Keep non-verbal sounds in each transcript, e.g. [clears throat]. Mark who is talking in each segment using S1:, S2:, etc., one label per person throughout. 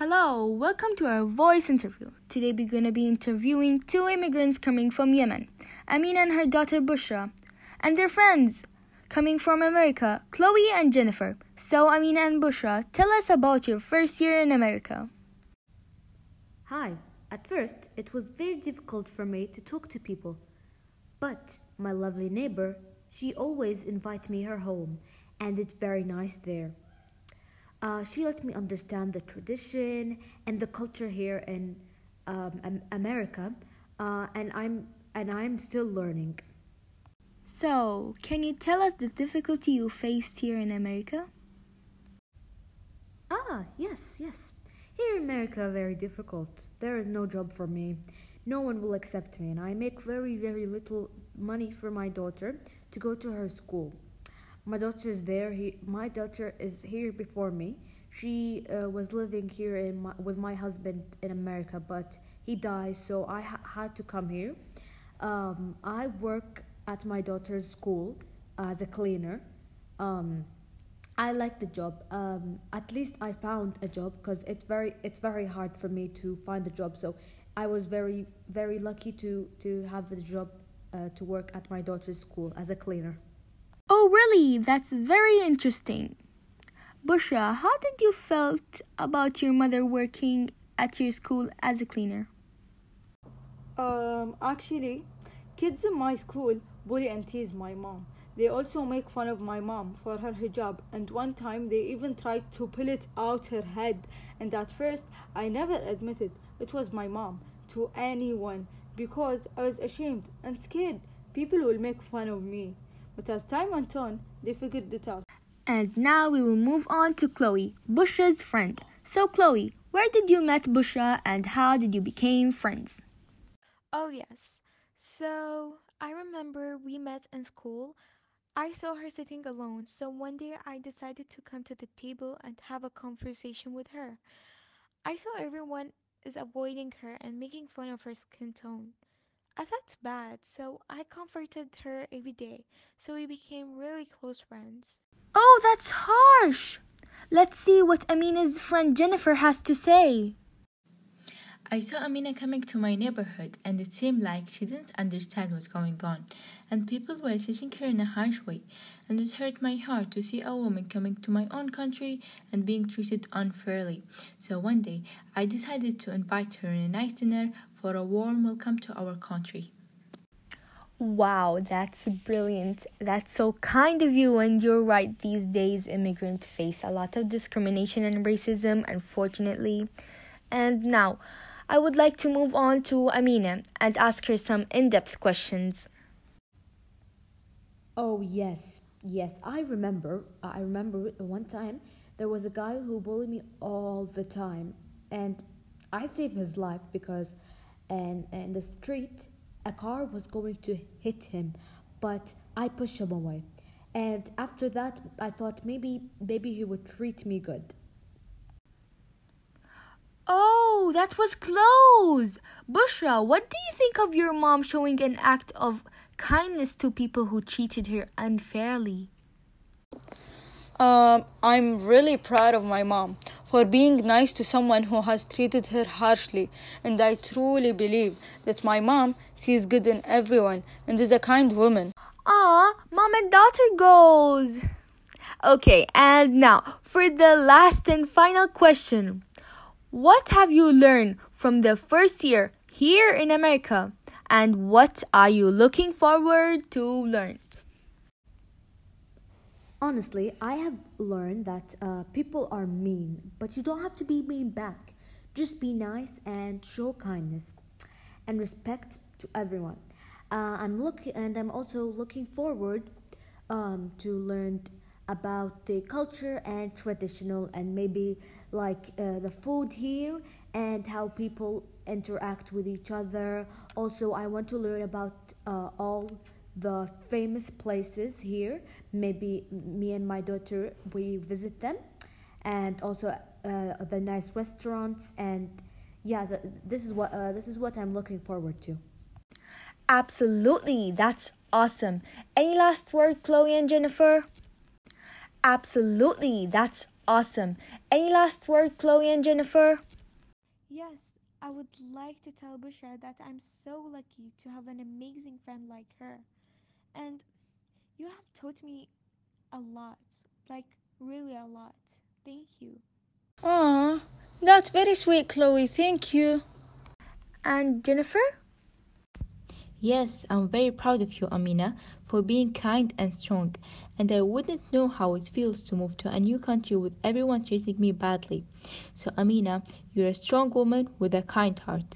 S1: Hello, welcome to our voice interview. Today we're going to be interviewing two immigrants coming from Yemen, Amina and her daughter Bushra, and their friends coming from America, Chloe and Jennifer. So, Amina and Bushra, tell us about your first year in America.
S2: Hi. At first, it was very difficult for me to talk to people. But my lovely neighbor, she always invites me her home, and it's very nice there. Uh, she let me understand the tradition and the culture here in um, America, uh, and I'm and I'm still learning.
S1: So, can you tell us the difficulty you faced here in America?
S2: Ah, yes, yes. Here in America, very difficult. There is no job for me. No one will accept me, and I make very, very little money for my daughter to go to her school. My daughter is there. He, my daughter is here before me. She uh, was living here in my, with my husband in America, but he died, so I ha- had to come here. Um, I work at my daughter's school as a cleaner. Um, I like the job. Um, at least I found a job because it's very it's very hard for me to find a job. So I was very very lucky to to have the job uh, to work at my daughter's school as a cleaner.
S1: Oh, really? That's very interesting. Bushra, how did you felt about your mother working at your school as a cleaner?
S3: Um, actually, kids in my school bully and tease my mom. They also make fun of my mom for her hijab, and one time they even tried to pull it out her head. And at first, I never admitted it was my mom to anyone because I was ashamed and scared people will make fun of me. But as time went on, they figured it out.
S1: And now we will move on to Chloe, Bushra's friend. So, Chloe, where did you meet Bushra and how did you become friends?
S4: Oh, yes. So, I remember we met in school. I saw her sitting alone, so one day I decided to come to the table and have a conversation with her. I saw everyone is avoiding her and making fun of her skin tone. Uh, I felt bad, so I comforted her every day, so we became really close friends.
S1: Oh, that's harsh. Let's see what Amina's friend Jennifer has to say.
S5: I saw Amina coming to my neighborhood, and it seemed like she didn't understand what's going on, and people were treating her in a harsh way, and it hurt my heart to see a woman coming to my own country and being treated unfairly. So one day, I decided to invite her in a nice dinner for a warm welcome to our country.
S1: Wow, that's brilliant. That's so kind of you. And you're right, these days immigrants face a lot of discrimination and racism, unfortunately. And now, I would like to move on to Amina and ask her some in depth questions.
S2: Oh, yes, yes, I remember. I remember one time there was a guy who bullied me all the time, and I saved his life because and in the street a car was going to hit him, but I pushed him away. And after that, I thought maybe maybe he would treat me good.
S1: Oh, that was close. Bushra, what do you think of your mom showing an act of kindness to people who treated her unfairly?
S3: Um, I'm really proud of my mom for being nice to someone who has treated her harshly, and I truly believe that my mom sees good in everyone and is a kind woman.
S1: Ah, mom and daughter goals. Okay, and now for the last and final question. What have you learned from the first year here in America? And what are you looking forward to learn?
S2: Honestly, I have learned that uh, people are mean, but you don't have to be mean back. Just be nice and show kindness and respect to everyone. Uh, I'm looking, and I'm also looking forward um, to learn about the culture and traditional, and maybe like uh, the food here and how people interact with each other. Also, I want to learn about uh, all the famous places here. Maybe me and my daughter we visit them, and also uh, the nice restaurants. And yeah, the, this is what uh, this is what I'm looking forward to.
S1: Absolutely, that's awesome. Any last word, Chloe and Jennifer? Absolutely, that's awesome. Any last word, Chloe and Jennifer?
S4: Yes, I would like to tell Bushra that I'm so lucky to have an amazing friend like her. And you have taught me a lot, like really a lot. Thank you.
S3: Aw, that's very sweet, Chloe. Thank you.
S1: And Jennifer?
S5: Yes, I'm very proud of you, Amina, for being kind and strong. And I wouldn't know how it feels to move to a new country with everyone treating me badly. So, Amina, you're a strong woman with a kind heart.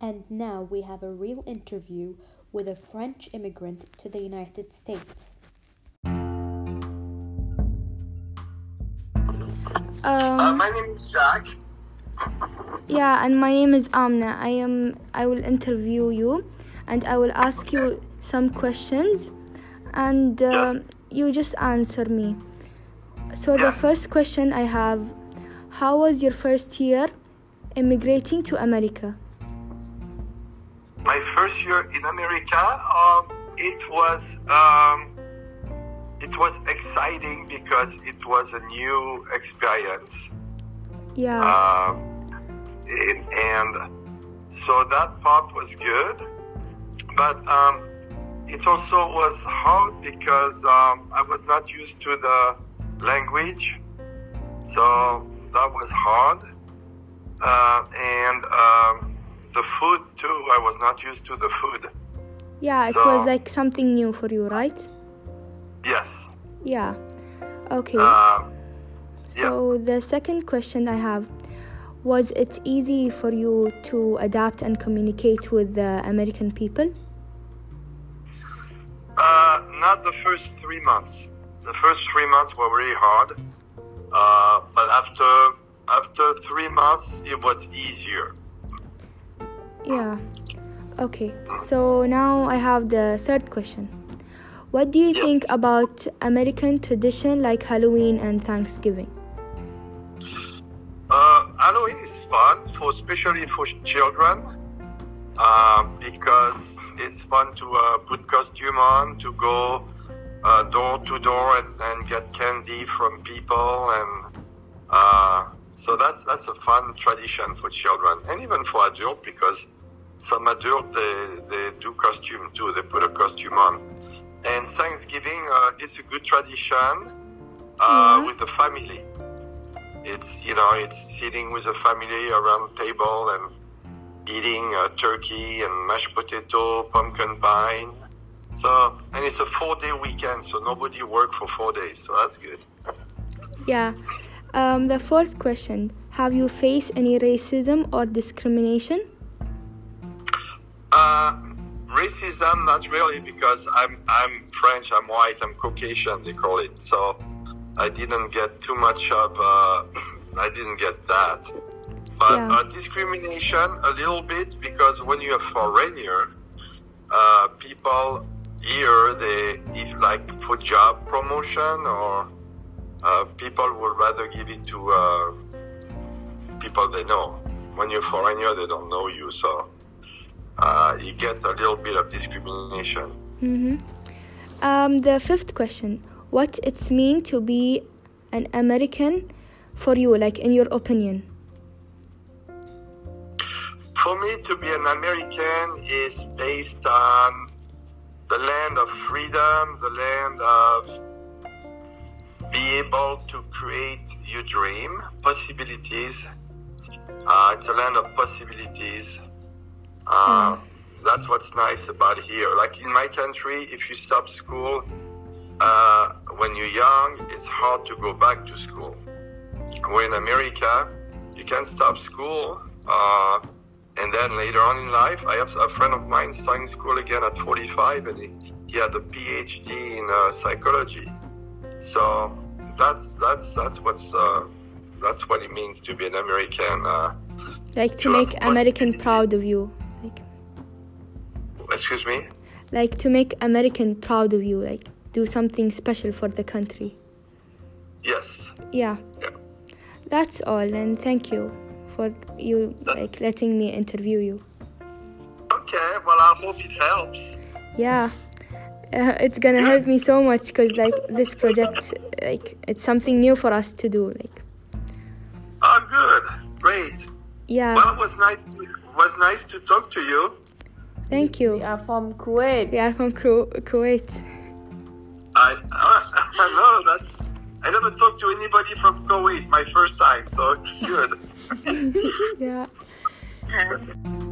S2: And now we have a real interview with a French immigrant to the United States.
S6: Uh,
S1: Um,
S6: my name is Jack.
S1: yeah, and my name is Amna. I am. I will interview you, and I will ask you some questions, and uh,
S6: Yes.
S1: you just answer me. So the first question I have: How was your first year immigrating to America?
S6: First year in America, um, it was um, it was exciting because it was a new experience,
S1: Yeah.
S6: um, and, and so that part was good, but um, it also was hard because um, I was not used to the language, so that was hard, uh, and um, the food too. I was not used to the food.
S1: yeah, it
S6: so-
S1: was like something new for you, right?
S6: Yes.
S1: Yeah. Okay.
S6: Uh, yeah.
S1: So the second question I have was it easy for you to adapt and communicate with the American people?
S6: Uh, not the first three months. The first three months were really hard, uh, but after after three months, it was easier.
S1: Yeah. Okay. So now I have the third question. What do you
S6: Yes.
S1: think about American tradition like Halloween and Thanksgiving?
S6: Uh, Halloween is fun, for especially for children, uh, because it's fun to uh, put costume on, to go uh, door to door and, and get candy from people, and uh, so that's that's a fun tradition for children and even for adults because some adults they, they do costume too. They put a costume on. And Thanksgiving uh, is a good tradition uh,
S1: Yeah.
S6: with the family it's you know it's sitting with the family around the table and eating uh, turkey and mashed potato pumpkin pie so and it's a four day weekend so nobody work for four days so that's good
S1: Yeah. Um, the fourth question Have you faced any racism or discrimination?
S6: Racism not really because i'm i'm french i'm white i'm caucasian they call it. So i didn't get too much of uh, [clears throat] i didn't get that. But
S1: Yeah.
S6: uh, discrimination a little bit because when you're a foreigner uh, people here they if like for job promotion or uh, people would rather give it to uh, people they know. When you're foreigner they don't know you so uh, you get a little bit of discrimination
S1: Mm-hmm. Um, the fifth question What it's mean to be an American for you, like in your opinion?
S6: for me to be an american is based on the land of freedom the land of be able to create your dream possibilities uh, it's a land of possibilities what's nice about here. Like in my country if you stop school uh, when you're young it's hard to go back to school. Where in america you can stop school uh, and then later on in life i have a friend of mine starting school again at 45 and he, he had a phd in uh, psychology. So that's that's that's what's uh, that's what it means to be an american uh,
S1: Like to
S6: To
S1: make American proud of you.
S6: Excuse me
S1: like to make American proud of you. Like do something special for the country.
S6: yes
S1: Yeah.
S6: Yeah.
S1: That's all, and thank you for you like letting me interview you.
S6: okay well i hope it helps
S1: Yeah. Uh, it's gonna help me so much because like this project like it's something new for us to do like
S6: oh good great
S1: Yeah,
S6: Well, it was nice. It was nice to talk to you.
S1: Thank you.
S7: We are from Kuwait.
S1: We are from Ku- Kuwait.
S6: I I [laughs] know that's. I never talked to anybody from Kuwait. My first time, so it's good. [laughs]
S1: Yeah. [laughs]